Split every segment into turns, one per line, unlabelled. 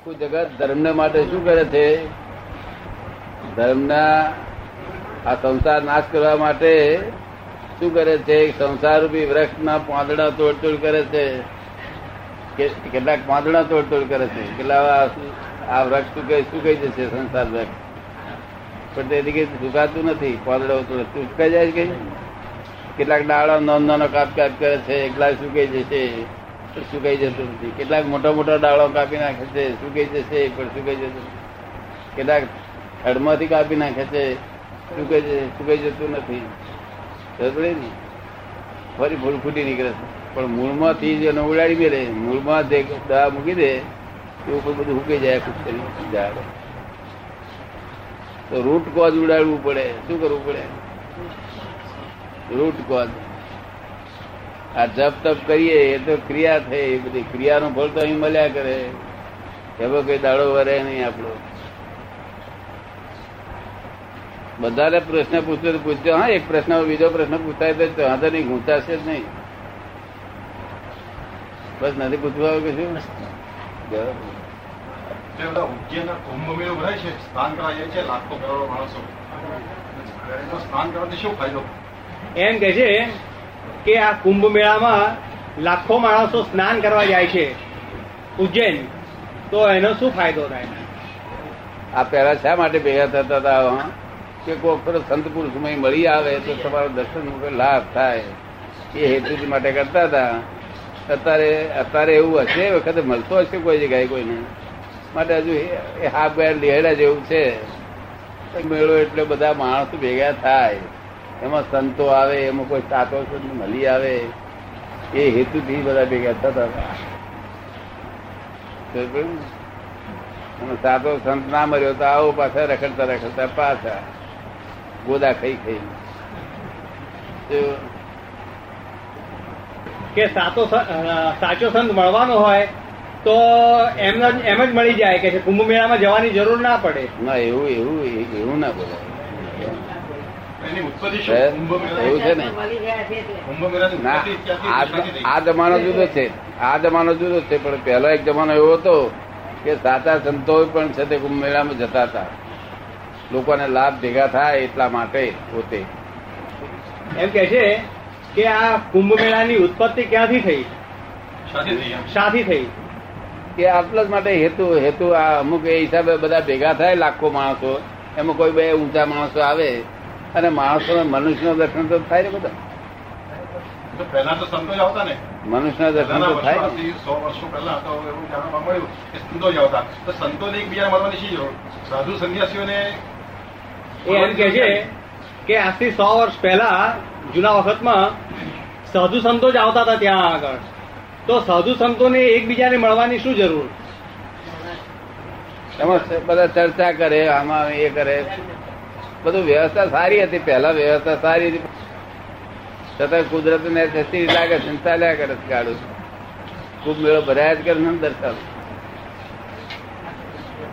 આખું જગત ધર્મ માટે શું કરે છે? ધર્મના આ સંસાર નાશ કરવા માટે શું કરે છે? સંસાર રૂપી વૃક્ષના પાંદડા તોડતોડ કરે છે. કેટલાક પાંદડા તોડતોડ કરે છે. કેટલા આ- વૃક્ષ શું કહી શું કહી જશે સંસાર વૃક્ષ? પણ તેથી કઈ સુકાતું નથી. પાંદડા સુકાઈ જાય કઈ કેટલાક ડાળા નાનો નાનો કાપ કાપ કરે છે એકલા સુકાઈ જશે સુકાઈ જતું નથી. કેટલાક મોટા મોટા ડાળો કાપી નાખે છે, સુકાઈ જશે, પણ સુકાઈ જતું. કેટલાક થડમાંથી કાપી નાખે છે, સુકાઈ જશે, સુકાઈ જતું નથી. ને? ફરી ફૂલ ફૂટી નીકળે છે. પણ મૂળમાંથી જ એને ઉડાડી મેળે મૂળમાં જે દવા મૂકી દે એ ઉપર બધું સુકાઈ જાય શરીર ઝાડ તો રૂટ કોજ ઉડાડવું પડે. શું કરવું પડે? રૂટ કોજ આ જપ તપ કરીએ એ તો ક્રિયા થઈ બધી ક્રિયાનું ફળ તો અહીં મળ્યા કરે. એવો કઈ દાડો વરે નહીં આપણો. બધાને પ્રશ્ન પૂછતો તો પૂછજો. હા એક પ્રશ્ન બીજો પ્રશ્ન પૂછાય તો વાંધો નહીં ગુંચાશે જ નહીં. બસ નથી પૂછવા કે શું બરાબર.
તે બધા ઉજ્જૈનના કુંભ મેળો ભરાય છે સ્નાન કરવા જાય છે લાખો કરોડો માણસો. એનો સ્નાન કરવાથી શું ફાયદો?
એમ કે છે કે આ કુંભ મેળામાં લાખો માણસો સ્નાન કરવા જાય છે. ઉજ્જૈન. તો એનો શું ફાયદો થાય?
આ પહેલા શા માટે ભેગા થતા હતા? કે કોઈ વખત સંત પુરુષમય મળી આવે તો તમારો દર્શન લાભ થાય. એ હેતુ માટે કરતા હતા. અત્યારે અત્યારે એવું હશે? એ વખતે મળતો હશે કોઈ જગ્યાએ કોઈને? માટે હજુ એ- હાફ ગાય લેહડા જેવું છે. મેળો એટલે બધા માણસો ભેગા થાય. એમાં સંતો આવે એમાં કોઈ સાતો મળી આવે. એ હેતુથી બધા ભેગા થતા હતા. અને સાતો સંત ના મર્યો તો આવો પાછા રખડતા રખડતા પાછા ગોદા ખાઈ ખાઈ.
કે સાતો સાચો સંત મળવાનો હોય તો એમને જ- એમ જ મળી જાય કે કુંભ મેળામાં જવાની જરૂર ના પડે.
ના એવું એવું એવું ના બોલાય
એની ઉત્પત્તિ
હે?
શું કુંભ
એવું છે ને? આ જમાનો જુદો છે. આ જમાનો જુદો છે પણ પહેલો એક જમાનો એવો હતો કે સાચા સંતો પણ છે તે કુંભ મેળામાં જતા હતા. લોકોને લાભ ભેગા થાય એટલા માટે પોતે.
એમ કે છે કે આ કુંભ મેળાની ઉત્પત્તિ ક્યાંથી થઈ?
શાથી થઈ
થઈ.
કે આટલા જ માટે હેતુ હેતુ આ અમુક એ હિસાબે બધા ભેગા થાય લાખો માણસો. એમાં કોઈ બે ઊંચા માણસો આવે અને માણસો મનુષ્યનો દર્શન તો થાય ને બધા.
તો પહેલા તો સંતો જ આવતા ને.
મનુષ્યના દર્શન તો થાય
સો વર્ષો પહેલા તો એવું જાણવા મળ્યું કે સંતો જ આવતા. તો સંતોને એકબીજા મળવાની શી જરૂર? સાધુ સંન્યાસીઓને
એ એમ કે છે કે આજથી સો વર્ષ પહેલા જૂના વખતમાં સાધુ સંતો જ આવતા હતા ત્યાં આગળ. તો સાધુ સંતોને એકબીજાને મળવાની શું જરૂર?
એમાં બધા ચર્ચા કરે આમાં એ કરે. બધું વ્યવસ્થા સારી હતી. પહેલા વ્યવસ્થા સારી હતી. છતાં કુદરત ને જતી લાગે છે ને ચાલ્યા કરે ગાડું. ખૂબ મેળો ભરાયા જ કરે ને દર્શન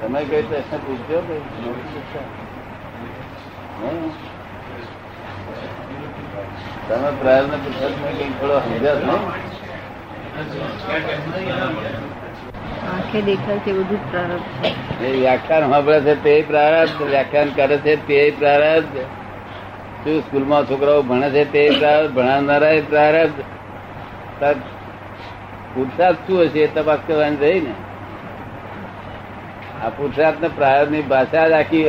તમે કઈ પ્રશ્ન પૂછજો? તમે પ્રયત્ન પૂછો થોડો સમજ્યા
આંખે દેખાય છે બધું પ્રારબ્ધ છે.
વ્યાખ્યાન સાંભળે છે તે પ્રારબ્ધ વ્યાખ્યાન કરે છે તે પ્રારબ્ધ શું સ્કૂલમાં છોકરાઓ ભણે છે તે પ્રારબ્ધ ભણાવનારા પ્રારબ્ધ પુરસાદ શું હશે એ તપાસ કરવાની રહી ને? આ પુરસાદ ને પ્રારબ્ધની ભાષા જ આખી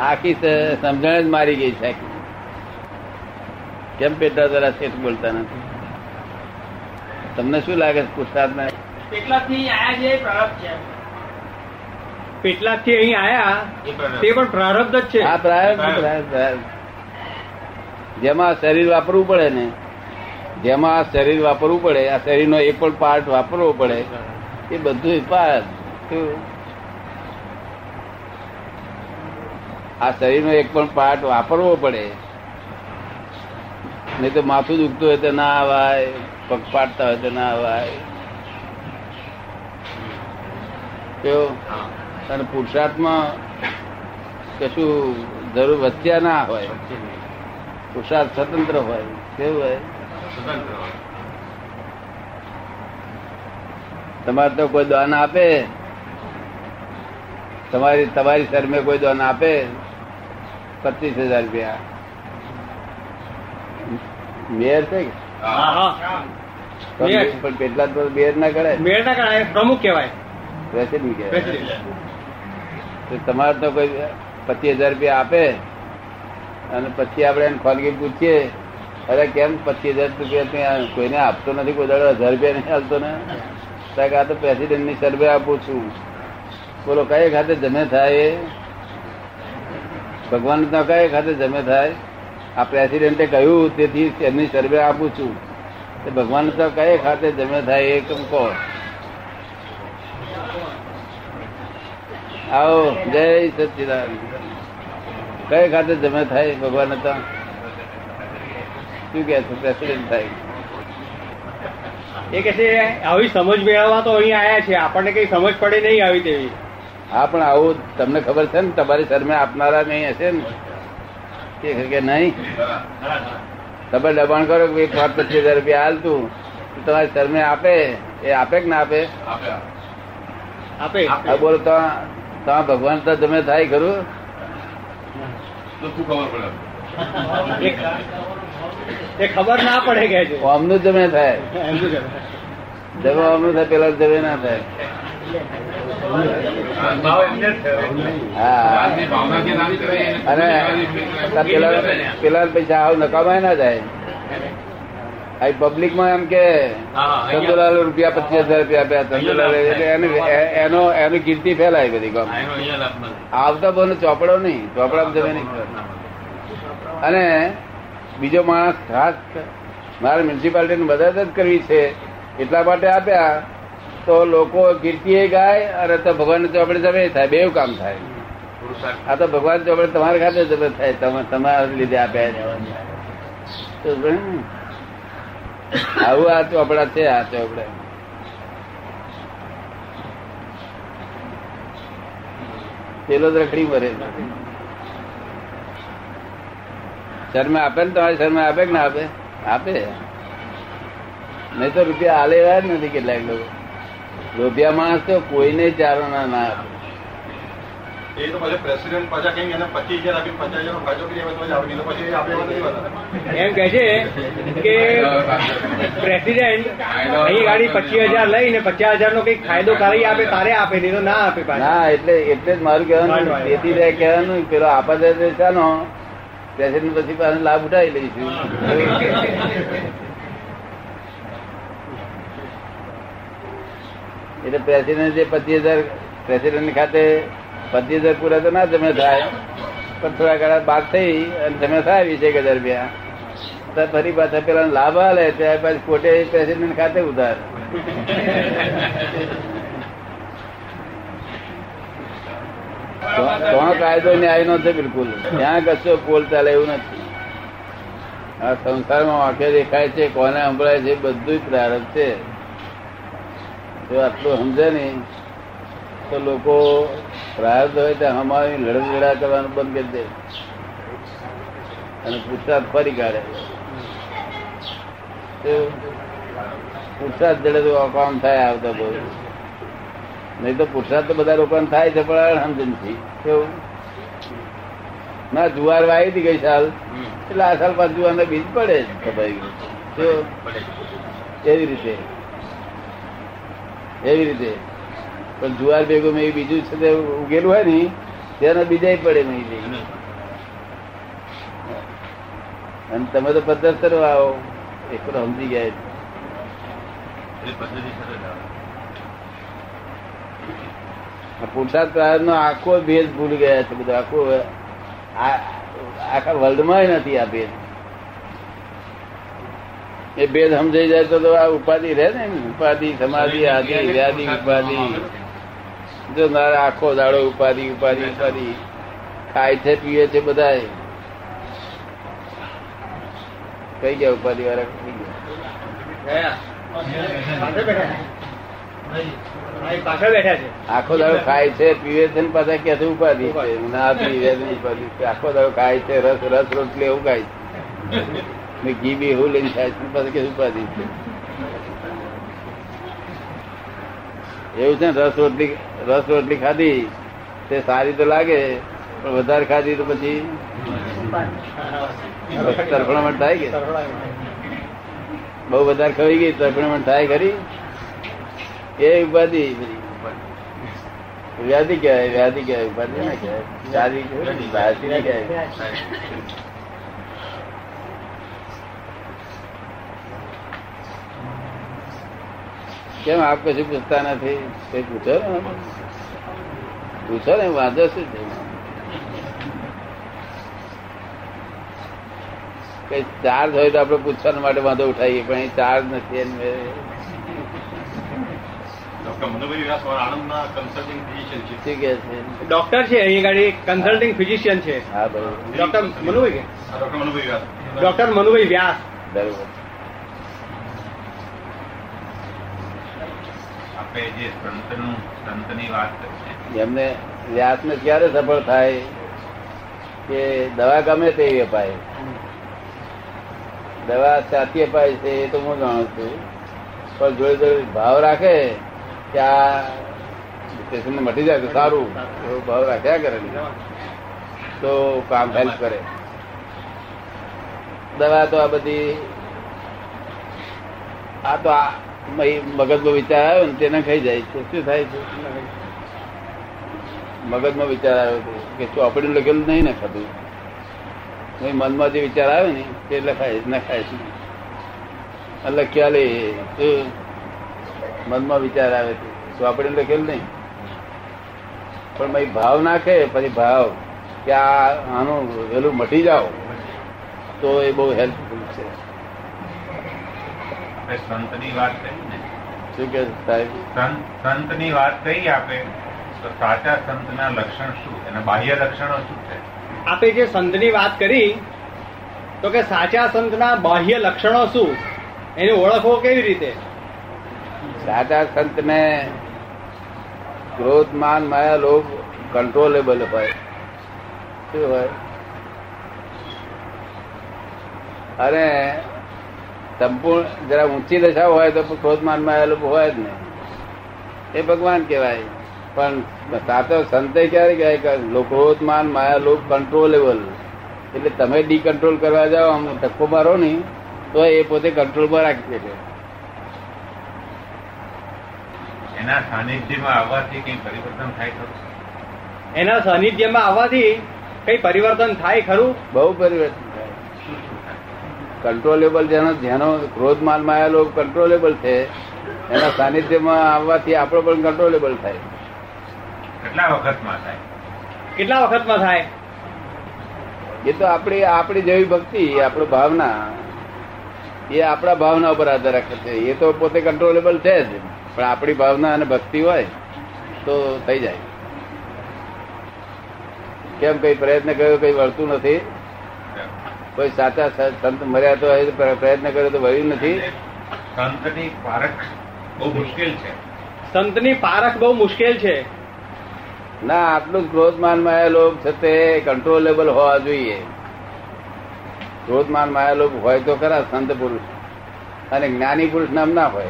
આખી સમજણ જ મારી ગઈ છે કેમ પેટા જરા શેઠ બોલતા નથી? તમને શું લાગે પુરુષાર્થ ને
પેટલાથી અહીં આયા તે પણ પ્રારબ્ધ જ છે.
આ પ્રારબ્ધ. જેમાં શરીર વાપરવું પડે ને જેમાં આ શરીર વાપરવું પડે આ શરીરનો એક પણ પાર્ટ વાપરવો પડે એ બધું પાર્ટ આ શરીરનો એક પણ પાર્ટ વાપરવો પડે. નહીં તો માથું દુખતું હોય તો ના અવાય પગ પાડતા હોય તો ના આવાય કેવું? અને પુરુષાર્થમાં કશું જરૂર વધ્યા ના હોય. પુરુષાર્થ સ્વતંત્ર હોય. કેવું હોય? તમારે તો કોઈ દાન આપે? તમારી તમારી શરમે કોઈ દાન આપે? પચીસ હજાર રૂપિયા. મેયર છે પણ કેટલા તો મેયર ના કરાય.
મેયર ના કરાય પ્રમુખ કહેવાય.
પ્રેસિડેન્ટ કહેવાય. તો તમારે તો કોઈ પચીસ હજાર રૂપિયા આપે અને પછી આપણે એને ખોલગી પૂછીએ અરે કેમ પચીસ હજાર રૂપિયા ત્યાં કોઈને આપતો નથી કોઈ દાડો હજાર રૂપિયા નહીં આપતો ને? આ તો પ્રેસિડેન્ટની સર્વે આપું છું. બોલો કઈ ખાતે જમે થાય એ? ભગવાન તો કઈ ખાતે જમે થાય? આ પ્રેસિડેન્ટે કહ્યું તેથી એમની સર્વે આપું છું. ભગવાન તો કઈ ખાતે જમે થાય એ કેમ કહો? આવો જય સચિદાન. કઈ ખાતે જમે થાય ભગવાન હતા? શું કે છે? પ્રેસિડેન્ટ થાય.
એ કે છે આવી સમજ મેળવવા તો અહીં આયા છે. આપણને કઈ સમજ પડે નહીં આવી તેવી.
હા પણ આવું તમને ખબર છે ને તમારી શરમે આપનારા નહીં હશે ને? કે નહીં? તમે દબાણ કરો કે ભાઈ પાંચ પચીસ હજાર રૂપિયા હાલ તું. તમારી શરમે આપે. એ આપે કે ના આપે?
આપે.
બોલો તો. તો ભગવાન તો તમે થાય ખરું?
ખબર ના પડે કે
આમનું જમે થાય? જમે આમનું થાય પેલા જમે ના થાય. હા. અને પેલા પેલા પૈસા આવ નકામાય ના જાય. આ પબ્લિકમાં એમ કે ચંદુલાલ રૂપિયા પચીસ હજાર રૂપિયા આપ્યા ચંદુલાલ એટલે એનો એની કીર્તિ ફેલાય બધી ગામ આવતા બહુ ચોપડો નહીં ચોપડા જમે નહીં અને બીજો માણસ ખાસ મારે મ્યુનિસિપાલિટી મદદ જ કરવી છે એટલા માટે આપ્યા તો લોકો કીર્તિ ગાય અને તો ભગવાન ચોપડે જમે થાય બે કામ થાય. આ તો ભગવાન ચોપડે તમારા ખાતે જમે થાય તમે તમારા લીધે આપ્યા? આવું આ ચોપડા છે, આ ચોપડા પેલો રખડી મરે. શર્મા આપે ને તમારી શર્મા આપે કે ના આપે? આપે. નહીં તો રૂપિયા આલે જ નથી કેટલાક લોકો. રૂપિયા માણસ તો કોઈને ચારો ના ના આપે.
એ તો પછી પ્રેસિડેન્ટ પાછા કઈ એને પચીસ હજાર આપી પચાસ હજાર નો ફાયદો કરી આવે તો જ તો પછી આપણે એવા નથી
એમ કે છે કે પ્રેસિડેન્ટ અહીં ગાડી પચીસ હજાર લઈને પચાસ હજાર નો કંઈક ફાયદો કરી આપે તારે આપે નહીં તો ના આપે
ના એટલે એટલે જ મારું કહેવાનું તેથી રહે કહેવાનું પેલો આપા દે તે ચાલો પ્રેસિડેન્ટ પછી પાસે લાભ ઉઠાવી લઈશું. એટલે પ્રેસિડેન્ટ જે પચીસ હજાર પ્રેસિડેન્ટ ખાતે પચીસ હજાર પૂરા તો ના જમે થાય. પણ થોડા ઘણા બાદ થઈ અને જમે થાય વીસ એક હજાર રૂપિયા. ફરી પાછા પેલા લાભ આલે, ત્યાર પછી ખોટે પ્રેસિડેન્ટ ખાતે ઉધાર. તો કાયદો ન્યાય નો છે બિલકુલ? ત્યાં કશો પોલ ચાલે એવું નથી. આ સંસારમાં વાંકે દેખાય છે, કોને સંભળાય છે બધું જ પ્રારંભ છે. જો આટલું સમજે ને તો લોકો પ્રારબ્ધ હોય ત્યાં અમારી લડત લડા કરવાનું બંધ કરી દે. અને પુરુષાર્થ ફરી કાઢે. તો જડે તો આ કામ થાય આવતા બહુ નહીં તો પુરુષાર્થ તો બધા લોકોને થાય છે પણ સમજણથી કેવું? ના જુવાર વાવી હતી ગઈ સાલ. એટલે આ સાલ પાછું જુવાર બીજ પડે ખબર જો. એવી રીતે. એવી રીતે. પણ જુવાર ભેગું મેં બીજું છે તે ઉગેલું હોય ને તેને બીજા પડે નહીં અને તમે તો પદ્ધત આવો એક તો સમજી ગયા. છે. પુરુષાર્થ પ્રાર્થ નો આખો ભેદ ભૂલી ગયા છે બધું. આખો આ- આખા વર્લ્ડમાં નથી આ ભેદ. એ ભેદ સમજાઈ જાય તો તો આ ઉપાધિ રહે ને ઉપાધિ સમાધિ આદિ વ્યાધિ ઉપાધિ. જો મારે આખો દાડો ઉપાધિ ઉપાધિ ઉપાધિ. ખાય છે પીએ છે બધા કઈ ગયા ઉપાધિ વાળા? આખો દાડો ખાય છે પીવે છે ને પાછા કે ઉપાધિ? છે ના પીવે ઉપાધિ. આખો દાડો ખાય છે રસ રસ રોટલી એવું ખાય છે. ઘી બી એવું લઈને ખાય છે પાછા કે ઉપાધિ? છે એવું છે ને રસ રોટલી રસ રોટલી ખાધી તે સારી તો લાગે પણ વધારે ખાધી તો પછી તરફડામણ થાય કે? બહુ વધારે ખવાઈ ગઈ તરફડામણ થાય ખરી? એ ઉપાધિ. વ્યાધિ કહેવાય વ્યાધિ કહેવાય ઉપાધિ ના કહેવાય, વ્યાધિ ના કહેવાય. કેમ આપ કશું પૂછતા નથી? કઈ પૂછો ને પૂછો ને વાંધો શું છે? કઈ ચાર્જ હોય તો આપડે પૂછવા માટે વાંધો ઉઠાવીએ પણ એ ચાર્જ નથી એને
ડોક્ટર છે.
શું છે?
ડોક્ટર છે અહીં ગાડી કન્સલ્ટિંગ ફિઝિશિયન છે.
હા બરોબર.
ડોક્ટર મનુભાઈ કે?
મનુભાઈ વ્યાસ
ડોક્ટર મનુભાઈ વ્યાસ.
બરોબર.
આપણે જે સંતનું, સંતની વાત છે
એમને વ્યાસને ક્યારે સફળ થાય કે દવા ગમે તેવી અપાય? દવા સાચી અપાય છે એ તો હું જાણું છું. પણ જોડે જોડે ભાવ રાખે કે આ પેશન્ટ મટી જાય તો સારું. ભાવ રાખ્યા કરે તો કામ હેલ્પ કરે. દવા તો આ બધી, આ તો મગજમાં વિચાર આવ્યો ને તેને ખાઈ જાય છે. શું થાય છે? મગજમાં વિચાર આવ્યો છે કે ચોપડી લખેલું નહીં ને ખાધું. ભાઈ મનમાં જે વિચાર આવે ને, તે લખાય નખાય ખાય છે. એટલે લખ્યા લે શું? મનમાં વિચાર આવે છે. ચોપડી લખેલું નહીં. પણ ભાઈ ભાવ નાખે, પછી ભાવ કે આ આનું વહેલું મટી જાઓ. તો એ બહુ હેલ્પફુલ છે.
આપણે સંતની વાત કરી ને.
શું કે
સંત સંતની વાત કહી આપે તો સાચા સંતના લક્ષણ શું? એના બાહ્ય લક્ષણો શું છે?
આપે જે સંતની વાત કરી તો કે સાચા સંતના બાહ્ય લક્ષણો શું? એને ઓળખવો કેવી રીતે?
સાચા સંત ને ક્રોધ માન માયા લોભ કંટ્રોલેબલ હોય. શું હોય? અને સંપૂર્ણ જરા ઊંચી દશા હોય તો ક્રોધ માન માયા હોય જ નહીં. એ ભગવાન કહેવાય. પણ સાચો સંતે ક્યારે કહેવાય કે લો- માયા લોભ કંટ્રોલેબલ એટલે તમે ડી કંટ્રોલ કરવા જાઓ આમ ધક્કો મારો નહીં તો એ પોતે કંટ્રોલમાં રાખી શકે
એના સાનિધ્યમાં આવવાથી કઈ પરિવર્તન થાય ખરું?
એના સાનિધ્યમાં આવવાથી કઈ પરિવર્તન થાય ખરું?
બહુ પરિવર્તન થાય. કંટ્રોલેબલ જેનો જેનો ક્રોધ માન માયા કંટ્રોલેબલ છે એના સાનિધ્યમાં આવવાથી આપણો પણ કંટ્રોલેબલ થાય.
કેટલા વખતમાં થાય?
કેટલા વખતમાં થાય?
એ તો આપણી આપણી જેવી ભક્તિ આપણી ભાવના એ આપણા ભાવના ઉપર આધાર રાખે છે. એ તો પોતે કંટ્રોલેબલ છે જ પણ આપણી ભાવના અને ભક્તિ હોય તો થઈ જાય. કેમ કઈ પ્રયત્ન કર્યો કઈ વળતું નથી? કોઈ સાચા સંત મર્યા તો પ્રયત્ન કર્યો તો વળ્યું નથી.
સંતની પારખ બહુ મુશ્કેલ છે.
સંતની પારખ બહુ મુશ્કેલ છે.
ના આટલું જ ક્રોધ માન માયા લોભ છે તે કંટ્રોલેબલ હોવા જોઈએ. ક્રોધ માન માયા લોભ હોય તો ખરા સંત પુરુષ. અને જ્ઞાની પુરુષ નામ ના હોય.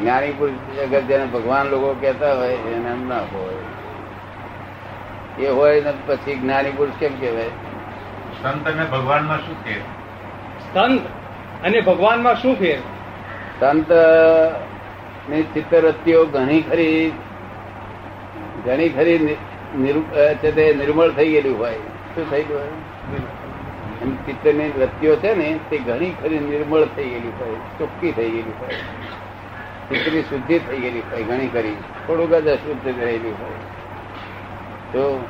જ્ઞાની પુરુષ અગર જેને ભગવાન લોકો કહેતા હોય એને એમ ના હોય. એ હોય ને પછી જ્ઞાની પુરુષ કેમ કહેવાય?
સંત અને ભગવાનમાં શું ફેર
સંત અને ભગવાનમાં શું ફેર
સંતની ચિત્તવૃત્તિઓ ઘણી ખરી ઘણી ખરી છે તે નિર્મળ થઈ ગયેલી હોય. શું થઈ ગયું હોય? એમ ચિત્તની વૃત્તિઓ છે ને તે ઘણી ખરી નિર્મળ થઈ ગયેલી હોય ચોખ્ખી થઈ ગયેલી હોય. ચિત્તની શુદ્ધિ થઈ ગયેલી હોય ઘણી ખરી. થોડુંક જ અશુદ્ધ રહેલી હોય. તો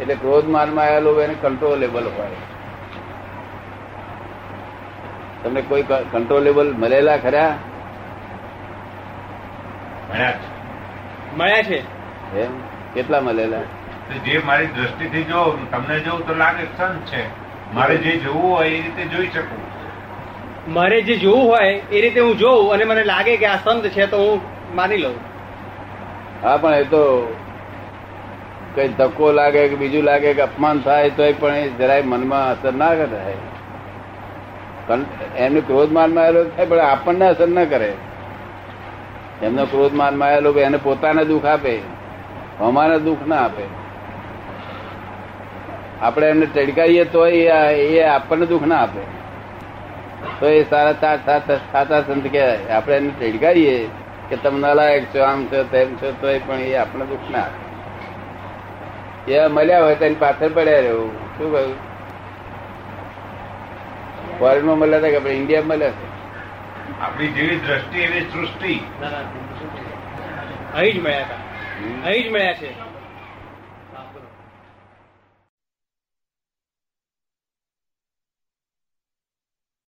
એટલે ક્રોધ માનમાં આવેલું એને કંટ્રોલેબલ હોય. તમને કોઈ કંટ્રોલેબલ મળેલા ખરા?
મળ્યા છે.
એમ? કેટલા મળેલા?
જે મારી દ્રષ્ટિથી જો તમને જોવું તો લાગે સંત છે. મારે જે જોવું હોય એ રીતે જોઈ શકું.
મારે જે જોવું હોય એ રીતે હું જોઉં અને મને લાગે કે આ સંત છે તો હું માની લઉં.
હા પણ એ તો કઈ ધક્કો લાગે કે બીજું લાગે કે અપમાન થાય તોય પણ જરાય મનમાં અસર ના કરે. કં- એમને ક્રોધ માનમાં આવેલો થાય પણ આપણને અસર ના કરે. એમનો ક્રોધ માનમાં આવેલો એને પોતાને દુઃખ આપે અમારે દુઃખ ના આપે. આપણે એમને ટડકાઈએ તો એ આપણને દુઃખ ના આપે. તો એ સારા સાચા સંત કહેવાય. આપણે એને ટડકાઈએ કે તમને લાયક છો, આમ છો, તેમ છો તો પણ એ આપણને દુઃખ ના આપે. એ મળ્યા હોય તો એની પાછળ પડ્યા રહેવું શું કહ્યું? ફોરેનમાં મળ્યા હતા કે આપણે ઇન્ડિયા મળ્યા છે
આપણી જેવી દ્રષ્ટિ એવી સૃષ્ટિ.
અહીં જ મળ્યા હતા. અહીં જ મળ્યા છે.